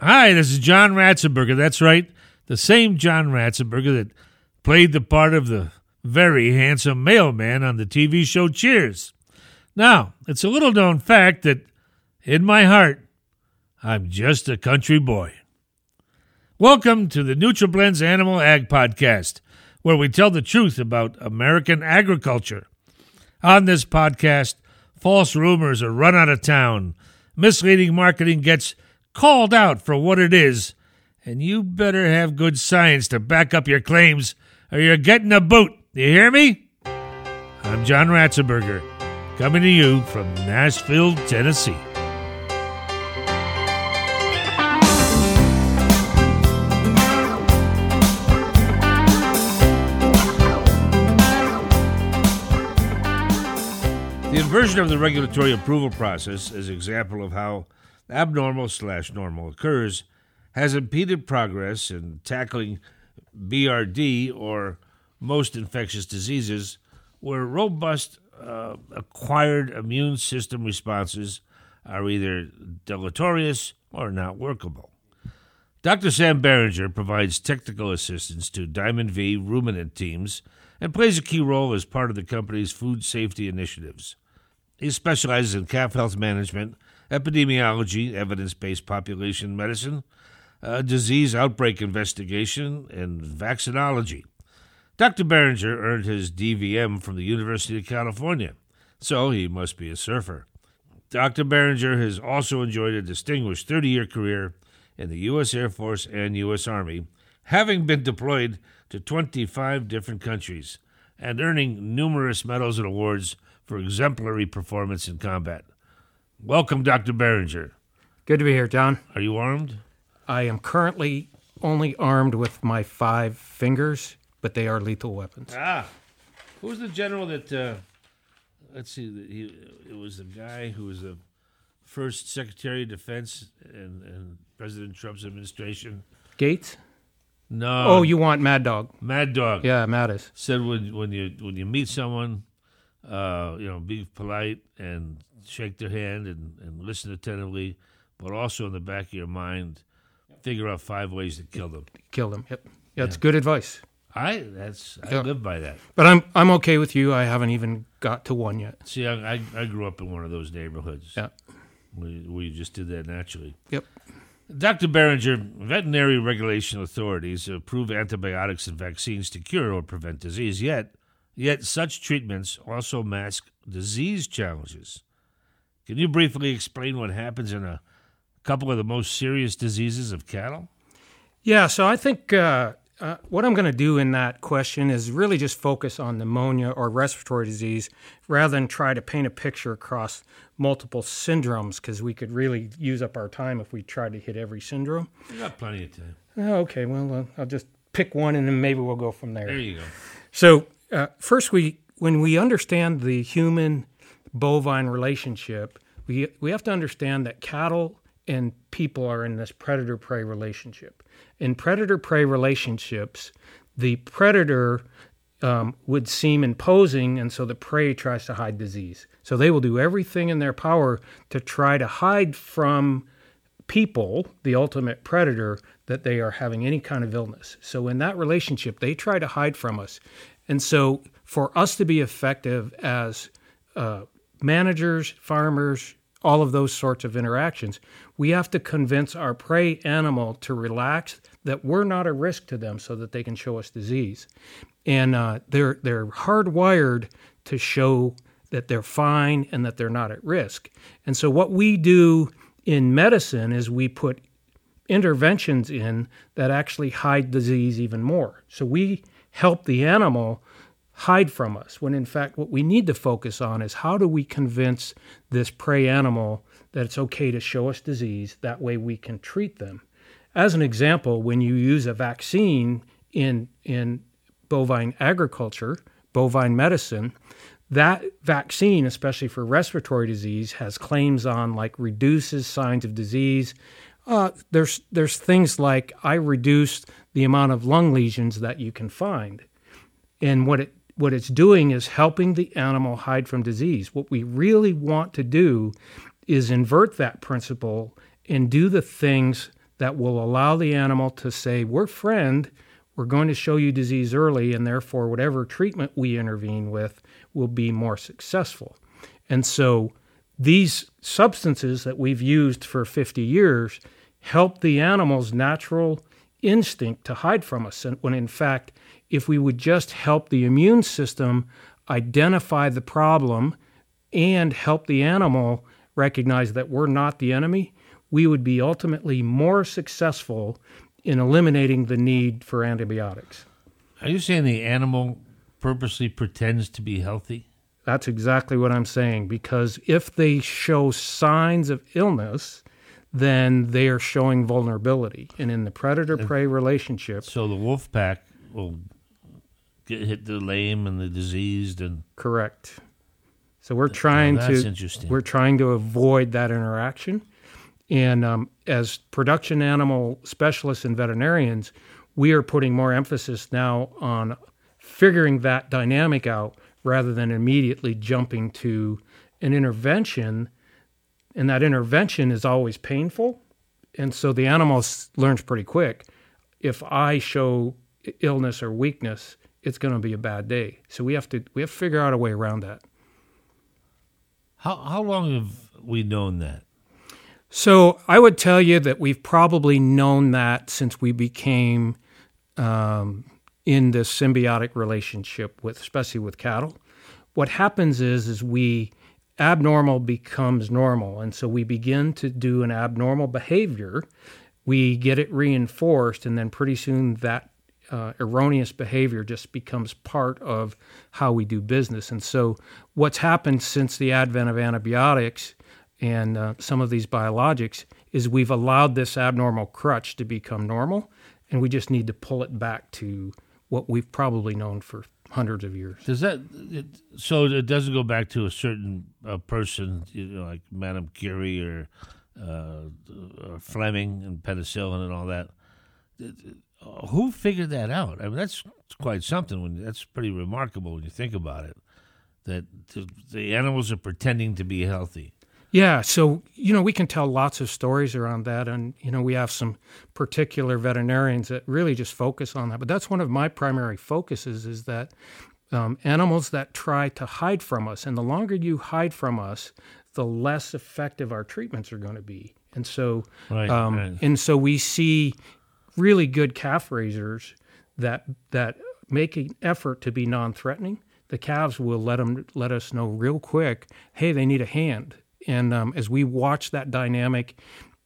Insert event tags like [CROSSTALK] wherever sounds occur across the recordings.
Hi, this is John Ratzenberger. That's right, the same John Ratzenberger that played the part of the very handsome mailman on the TV show Cheers. Now, it's a little known fact that in my heart, I'm just a country boy. Welcome to the NutriBlends Animal Ag Podcast, where we tell the truth about American agriculture. On this podcast, false rumors are run out of town, misleading marketing gets called out for what it is, and you better have good science to back up your claims or you're getting a boot. You hear me? I'm John Ratzenberger, coming to you from Nashville, Tennessee. The inversion of the regulatory approval process is an example of how abnormal slash normal occurs has impeded progress in tackling BRD or most infectious diseases where robust uh, acquired immune system responses are either deleterious or not workable. Dr. Sam Barringer provides technical assistance to Diamond V ruminant teams and plays a key role as part of the company's food safety initiatives. He specializes in calf health management, epidemiology, evidence based population medicine, uh, disease outbreak investigation, and vaccinology. Dr. Barringer earned his DVM from the University of California, so he must be a surfer. Dr. Barringer has also enjoyed a distinguished 30 year career in the U.S. Air Force and U.S. Army, having been deployed to 25 different countries and earning numerous medals and awards for exemplary performance in combat. Welcome, Dr. Barringer. Good to be here, John. Are you armed? I am currently only armed with my five fingers, but they are lethal weapons. Ah, who's the general that? Uh, let's see. He, it was the guy who was the first Secretary of Defense in, in President Trump's administration. Gates? No. Oh, you want Mad Dog? Mad Dog. Yeah, Mattis. Said when when you when you meet someone, uh, you know, be polite and shake their hand and, and listen attentively, but also in the back of your mind, figure out five ways to kill them. Kill them. Yep. Yeah, it's good advice. I that's I Yeah. live by that. But I'm I'm okay with you. I haven't even got to one yet. See, I, I I grew up in one of those neighborhoods. Yeah. We you just did that naturally. Yep. Dr. Barringer, veterinary regulation authorities approve antibiotics and vaccines to cure or prevent disease, yet, yet such treatments also mask disease challenges. Can you briefly explain what happens in a couple of the most serious diseases of cattle? Yeah, so I think uh, uh, what I'm going to do in that question is really just focus on pneumonia or respiratory disease rather than try to paint a picture across multiple syndromes because we could really use up our time if we tried to hit every syndrome. You got plenty of time. Oh, okay, well, uh, I'll just pick one and then maybe we'll go from there. There you go. So, uh, first, we when we understand the human bovine relationship, we we have to understand that cattle and people are in this predator prey relationship. In predator prey relationships, the predator um, would seem imposing, and so the prey tries to hide disease. So they will do everything in their power to try to hide from people, the ultimate predator, that they are having any kind of illness. So in that relationship, they try to hide from us. And so for us to be effective as uh, managers, farmers, all of those sorts of interactions, we have to convince our prey animal to relax, that we're not a risk to them so that they can show us disease. And uh, they're, they're hardwired to show that they're fine and that they're not at risk. And so what we do in medicine is we put interventions in that actually hide disease even more. So we help the animal hide from us when in fact what we need to focus on is how do we convince this prey animal that it's okay to show us disease that way we can treat them. As an example when you use a vaccine in in bovine agriculture bovine medicine that vaccine especially for respiratory disease has claims on like reduces signs of disease. Uh, there's there's things like I reduced the amount of lung lesions that you can find, and what it what it's doing is helping the animal hide from disease. What we really want to do is invert that principle and do the things that will allow the animal to say, We're friend, we're going to show you disease early, and therefore, whatever treatment we intervene with will be more successful. And so, these substances that we've used for 50 years help the animal's natural instinct to hide from us. When in fact, if we would just help the immune system identify the problem and help the animal recognize that we're not the enemy, we would be ultimately more successful in eliminating the need for antibiotics. Are you saying the animal purposely pretends to be healthy? That's exactly what I'm saying because if they show signs of illness, then they are showing vulnerability. And in the predator prey relationship. So the wolf pack will get hit the lame and the diseased and correct. So we're trying to we're trying to avoid that interaction. And um, as production animal specialists and veterinarians, we are putting more emphasis now on figuring that dynamic out rather than immediately jumping to an intervention. And that intervention is always painful. And so the animal learns pretty quick. If I show illness or weakness, it's going to be a bad day. So we have to we have to figure out a way around that. How how long have we known that? So I would tell you that we've probably known that since we became um, in this symbiotic relationship with, especially with cattle. What happens is, is we abnormal becomes normal, and so we begin to do an abnormal behavior. We get it reinforced, and then pretty soon that uh, erroneous behavior just becomes part of how we do business. And so, what's happened since the advent of antibiotics and uh, some of these biologics is we've allowed this abnormal crutch to become normal, and we just need to pull it back to what we've probably known for hundreds of years. Does that it, so it doesn't go back to a certain uh, person, you know, like Madame Curie or, uh, or Fleming and penicillin and all that? Who figured that out? I mean, that's quite something. When that's pretty remarkable when you think about it. That the, the animals are pretending to be healthy. Yeah, so you know we can tell lots of stories around that, and you know we have some particular veterinarians that really just focus on that. But that's one of my primary focuses is that um, animals that try to hide from us, and the longer you hide from us, the less effective our treatments are going to be. And so, right, um, right. and so we see really good calf raisers that that make an effort to be non-threatening. The calves will let them let us know real quick, hey, they need a hand and um, as we watch that dynamic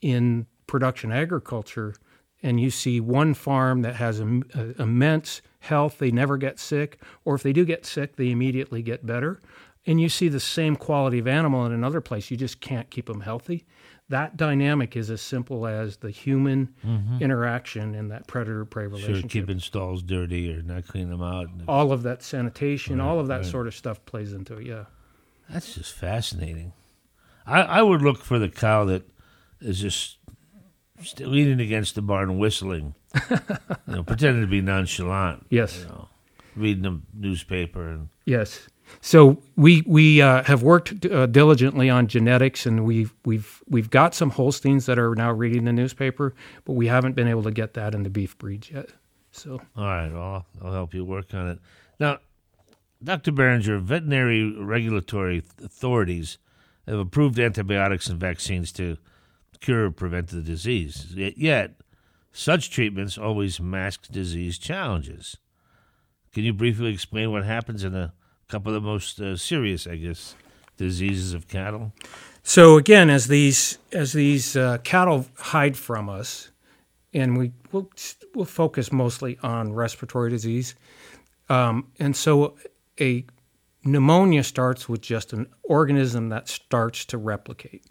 in production agriculture, and you see one farm that has a, immense health, they never get sick, or if they do get sick, they immediately get better. And you see the same quality of animal in another place, you just can't keep them healthy. That dynamic is as simple as the human mm-hmm. interaction in that predator prey relationship. Sure, keeping stalls dirty or not cleaning them out. All of that sanitation, right, all of that right. sort of stuff plays into it, yeah. That's just fascinating. I, I would look for the cow that is just leaning against the barn whistling, [LAUGHS] you know, pretending to be nonchalant. Yes. You know, reading the newspaper and yes. So we we uh, have worked uh, diligently on genetics, and we've we've we've got some Holsteins that are now reading the newspaper, but we haven't been able to get that in the beef breeds yet. So all right, well, I'll help you work on it. Now, Dr. Barringer, veterinary regulatory authorities have approved antibiotics and vaccines to cure or prevent the disease. Yet, such treatments always mask disease challenges. Can you briefly explain what happens in a couple of the most uh, serious, I guess, diseases of cattle? So again, as these as these uh, cattle hide from us, and we will we'll focus mostly on respiratory disease, um, and so a pneumonia starts with just an organism that starts to replicate.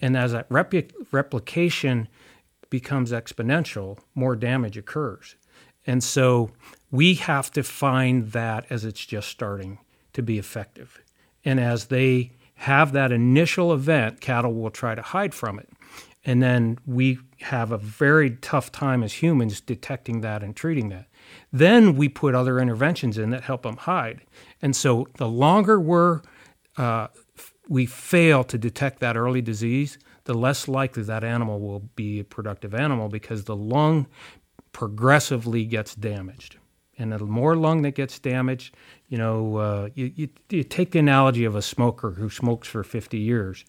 And as that replication becomes exponential, more damage occurs. And so we have to find that as it's just starting to be effective. And as they have that initial event, cattle will try to hide from it. And then we have a very tough time as humans detecting that and treating that. Then we put other interventions in that help them hide. And so the longer we're uh, we fail to detect that early disease, the less likely that animal will be a productive animal because the lung progressively gets damaged. And the more lung that gets damaged, you know, uh, you, you, you take the analogy of a smoker who smokes for 50 years,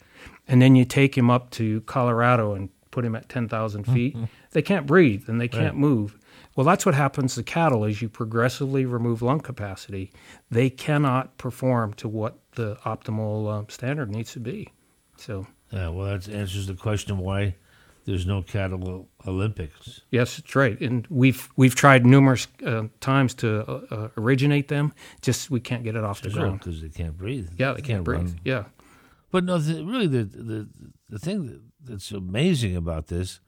and then you take him up to Colorado and put him at 10,000 feet. Mm-hmm. They can't breathe and they can't right. move. Well, that's what happens to cattle as you progressively remove lung capacity. They cannot perform to what the optimal uh, standard needs to be. So. Yeah, well, that answers the question why there's no cattle Olympics. Yes, that's right. And we've we've tried numerous uh, times to uh, uh originate them. Just we can't get it off the ground because they can't breathe. Yeah, they, they can't, can't, breathe. Run. Yeah. But no, the, really, the the the thing that's amazing about this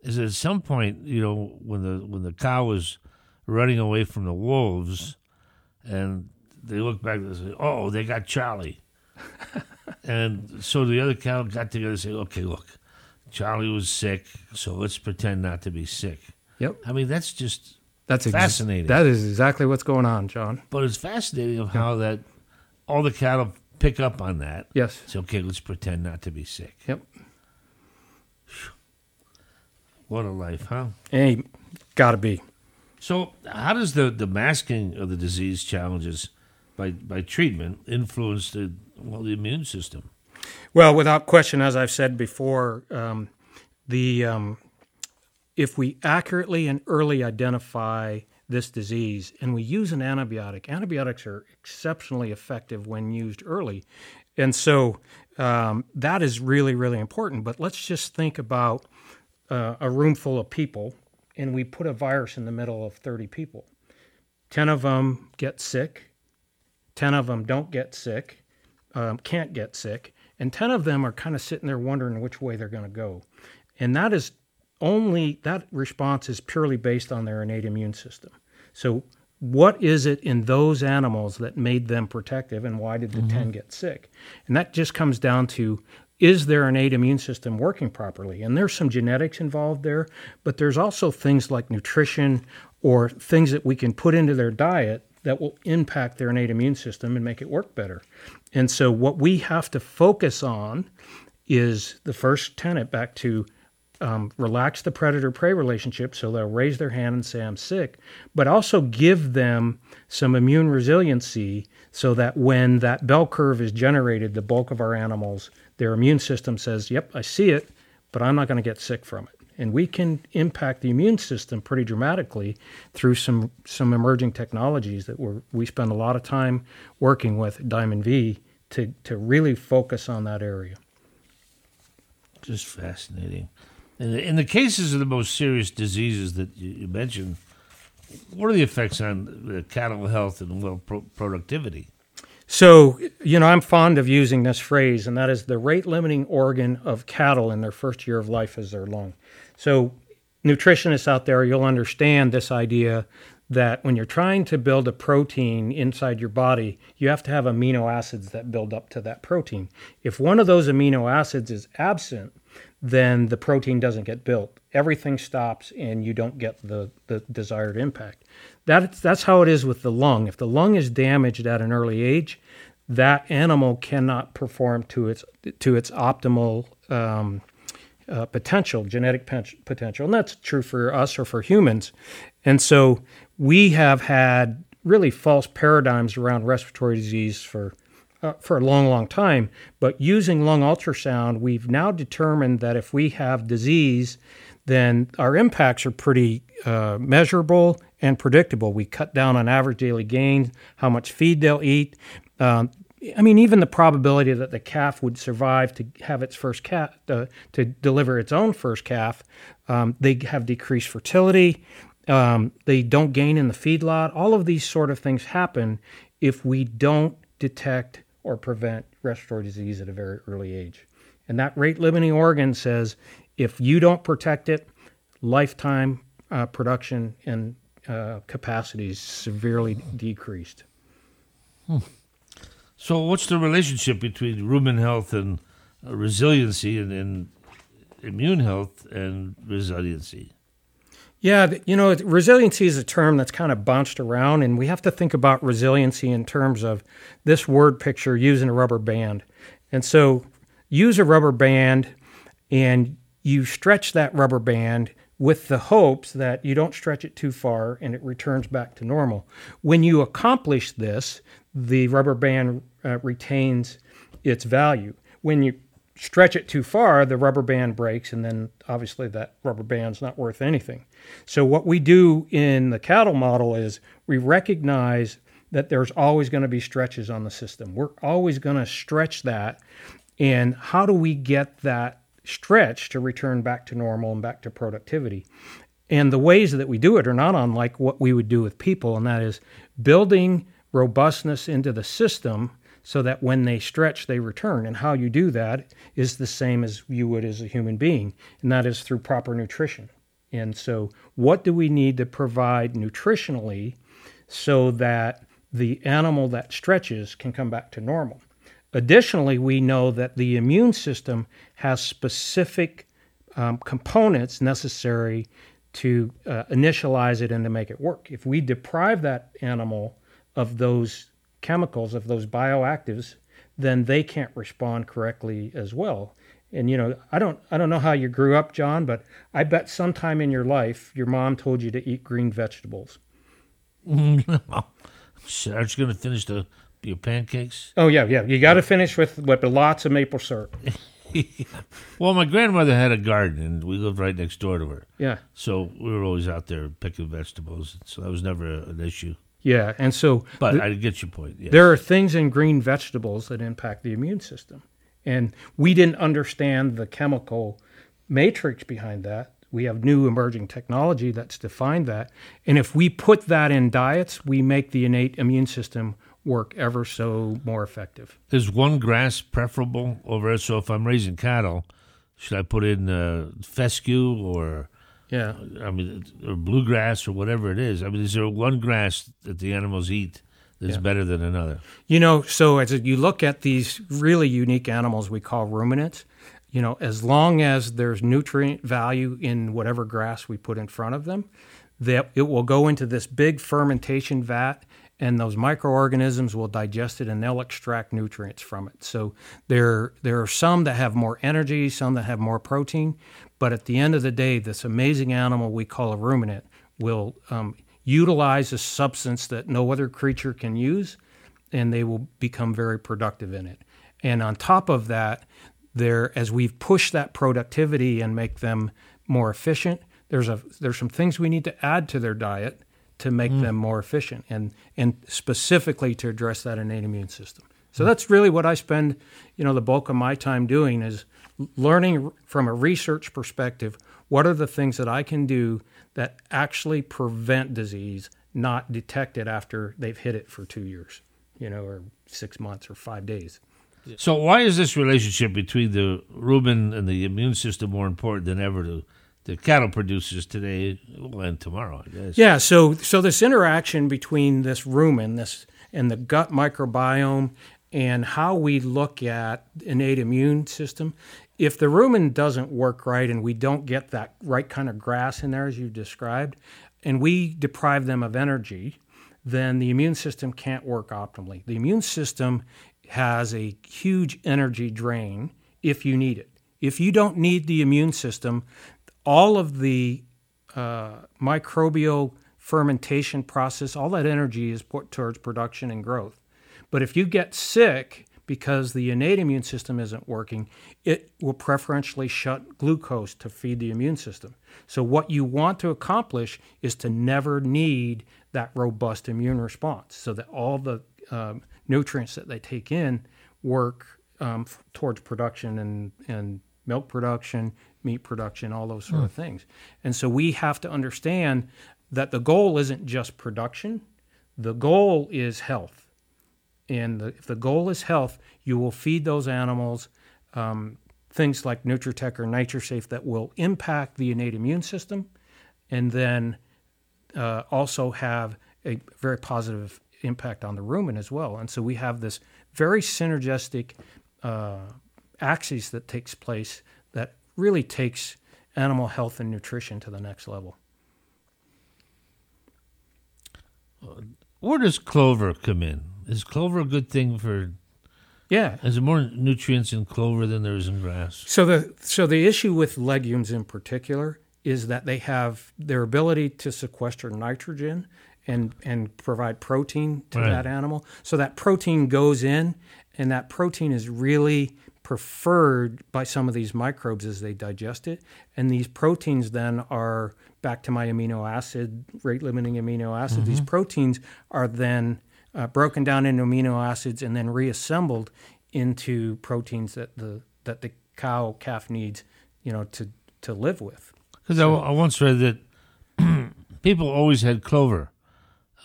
is at some point, you know, when the when the cow was running away from the wolves, and they look back and say, "Oh, they got Charlie," [LAUGHS] and so the other cow got together and say, "Okay, look." Charlie was sick, so let's pretend not to be sick. Yep. I mean, that's just that's ex- fascinating. That is exactly what's going on, John. But it's fascinating of how that all the cattle pick up on that. Yes. It's okay. Let's pretend not to be sick. Yep. What a life, huh? Hey, gotta be. So, how does the, the masking of the disease challenges by, by treatment influence the well the immune system? Well, without question, as I've said before, um, the um, if we accurately and early identify this disease and we use an antibiotic, antibiotics are exceptionally effective when used early, and so um, that is really really important. But let's just think about uh, a room full of people, and we put a virus in the middle of thirty people. Ten of them get sick. Ten of them don't get sick, um, can't get sick and 10 of them are kind of sitting there wondering which way they're going to go. And that is only, that response is purely based on their innate immune system. So, what is it in those animals that made them protective, and why did the mm-hmm. 10 get sick? And that just comes down to is their innate immune system working properly? And there's some genetics involved there, but there's also things like nutrition or things that we can put into their diet that will impact their innate immune system and make it work better. And so, what we have to focus on is the first tenet back to um, relax the predator prey relationship so they'll raise their hand and say, I'm sick, but also give them some immune resiliency so that when that bell curve is generated, the bulk of our animals, their immune system says, Yep, I see it, but I'm not going to get sick from it and we can impact the immune system pretty dramatically through some some emerging technologies that we we spend a lot of time working with Diamond V to to really focus on that area. Just fascinating. In the, in the cases of the most serious diseases that you, mentioned, what are the effects on uh, cattle health and well pro- productivity? So, you know, I'm fond of using this phrase, and that is the rate limiting organ of cattle in their first year of life is their lung. So, nutritionists out there, you'll understand this idea that when you're trying to build a protein inside your body, you have to have amino acids that build up to that protein. If one of those amino acids is absent, then the protein doesn't get built. Everything stops and you don't get the, the desired impact. That, that's how it is with the lung. If the lung is damaged at an early age, that animal cannot perform to its to its optimal um, uh, potential, genetic potential, and that's true for us or for humans. And so we have had really false paradigms around respiratory disease for uh, for a long, long time. But using lung ultrasound, we've now determined that if we have disease, then our impacts are pretty uh, measurable and predictable. We cut down on average daily gain, how much feed they'll eat. Um, I mean, even the probability that the calf would survive to have its first calf, uh, to deliver its own first calf, um, they have decreased fertility. Um, they don't gain in the feedlot. All of these sort of things happen if we don't detect or prevent respiratory disease at a very early age. And that rate limiting organ says if you don't protect it, lifetime uh, production and uh, capacity is severely decreased. Hmm. So, what's the relationship between rumen health and uh, resiliency and, and immune health and resiliency? Yeah, you know, resiliency is a term that's kind of bounced around, and we have to think about resiliency in terms of this word picture using a rubber band. And so, use a rubber band and you stretch that rubber band with the hopes that you don't stretch it too far and it returns back to normal. When you accomplish this, the rubber band uh, retains its value. When you stretch it too far, the rubber band breaks, and then obviously that rubber band's not worth anything. So, what we do in the cattle model is we recognize that there's always going to be stretches on the system. We're always going to stretch that. And how do we get that stretch to return back to normal and back to productivity? And the ways that we do it are not unlike what we would do with people, and that is building robustness into the system so that when they stretch, they return. And how you do that is the same as you would as a human being, and that is through proper nutrition. And so, what do we need to provide nutritionally so that the animal that stretches can come back to normal? Additionally, we know that the immune system has specific um, components necessary to uh, initialize it and to make it work. If we deprive that animal of those chemicals, of those bioactives, then they can't respond correctly as well. And you know, I don't I don't know how you grew up, John, but I bet sometime in your life your mom told you to eat green vegetables. [LAUGHS] Shit, aren't you going to finish the your pancakes? Oh yeah, yeah. You got to finish with with lots of maple syrup. [LAUGHS] well, my grandmother had a garden, and we lived right next door to her. Yeah. So we were always out there picking vegetables. So that was never an issue. Yeah, and so But I get your point. Yes. there are things in green vegetables that impact the immune system, and we didn't understand the chemical matrix behind that. We have new emerging technology that's defined that, and if we put that in diets, we make the innate immune system work ever so more effective. Is one grass preferable over it? So if I'm raising cattle, should I put in uh, fescue or Yeah, I mean, or bluegrass or whatever it is? I mean, is there one grass that the animals eat that's Yeah. better than another? You know, so as you look at these really unique animals we call ruminants, you know, as long as there's nutrient value in whatever grass we put in front of them, that it will go into this big fermentation vat and those microorganisms will digest it and they'll extract nutrients from it. So there there are some that have more energy, some that have more protein, but at the end of the day, this amazing animal we call a ruminant will um, utilize a substance that no other creature can use and they will become very productive in it. And on top of that, there as we've pushed that productivity and make them more efficient, there's a there's some things we need to add to their diet to make mm. them more efficient and and specifically to address that innate immune system. So that's really what I spend, you know, the bulk of my time doing is learning from a research perspective what are the things that I can do that actually prevent disease, not detect it after they've hit it for 2 years, you know, or 6 months or 5 days. So why is this relationship between the rumen and the immune system more important than ever to the cattle producers today and tomorrow? I guess. Yeah, so so this interaction between this rumen, this and the gut microbiome, and how we look at innate immune system. If the rumen doesn't work right, and we don't get that right kind of grass in there as you described, and we deprive them of energy, then the immune system can't work optimally. The immune system has a huge energy drain if you need it. If you don't need the immune system, all of the uh, microbial fermentation process, all that energy is put towards production and growth. But if you get sick because the innate immune system isn't working, it will preferentially shut glucose to feed the immune system. So, what you want to accomplish is to never need that robust immune response so that all the um, nutrients that they take in work um, towards production and, and milk production, meat production, all those sort of things. And so we have to understand that the goal isn't just production, the goal is health. And the, if the goal is health, you will feed those animals um, things like NutriTek or NaturSafe that will impact the innate immune system and then uh, also have a very positive impact on the rumen as well. And so we have this very synergistic uh, axis that takes place really takes animal health and nutrition to the next level. Where does clover come in? Is clover a good thing for Yeah. Is there more nutrients in clover than there is in grass? So the so the issue with legumes in particular is that they have their ability to sequester nitrogen and and provide protein to Right. that animal. So that protein goes in, and that protein is really preferred by some of these microbes as they digest it. And these proteins then are back to my amino acid rate limiting amino acid. These proteins are then uh, broken down into amino acids and then reassembled into proteins that the that the cow calf needs, you know, to to live with. Because I, I once read that [CLEARS THROAT] people always had clover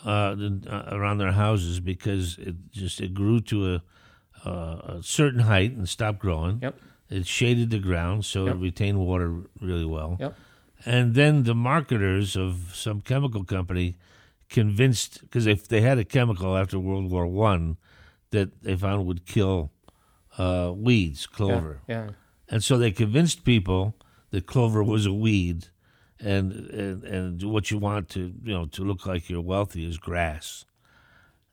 uh, uh, around their houses because it just it grew to a, uh, a certain height and stop growing. Yep. It shaded the ground, so Yep. it retained water really well. Yep. And then the marketers of some chemical company convinced because they they had a chemical after World War One that they found would kill uh, weeds, clover. Yeah. And so they convinced people that clover was a weed, and and and what you want to you know to look like you're wealthy is grass.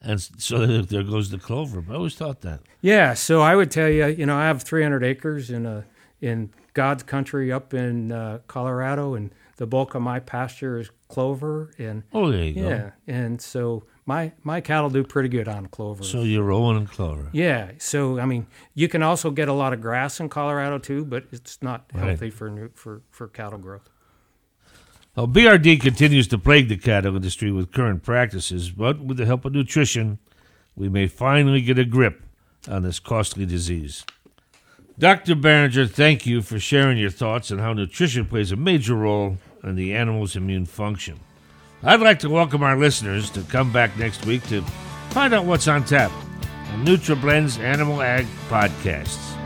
And so there goes the clover. I always thought that. Yeah, so I would tell you, you know, I have 300 acres in a in God's country up in uh, Colorado, and the bulk of my pasture is clover, and Oh, there you yeah, go. Yeah, and so my my cattle do pretty good on clover. So you're rolling in clover. yeah, so I mean, you can also get a lot of grass in Colorado too, but it's not Right. healthy for for for cattle growth. Well, BRD continues to plague the cattle industry with current practices, but with the help of nutrition, we may finally get a grip on this costly disease. Dr. Barringer, thank you for sharing your thoughts on how nutrition plays a major role in the animal's immune function. I'd like to welcome our listeners to come back next week to find out what's on tap on NutriBlend's Animal Ag Podcasts.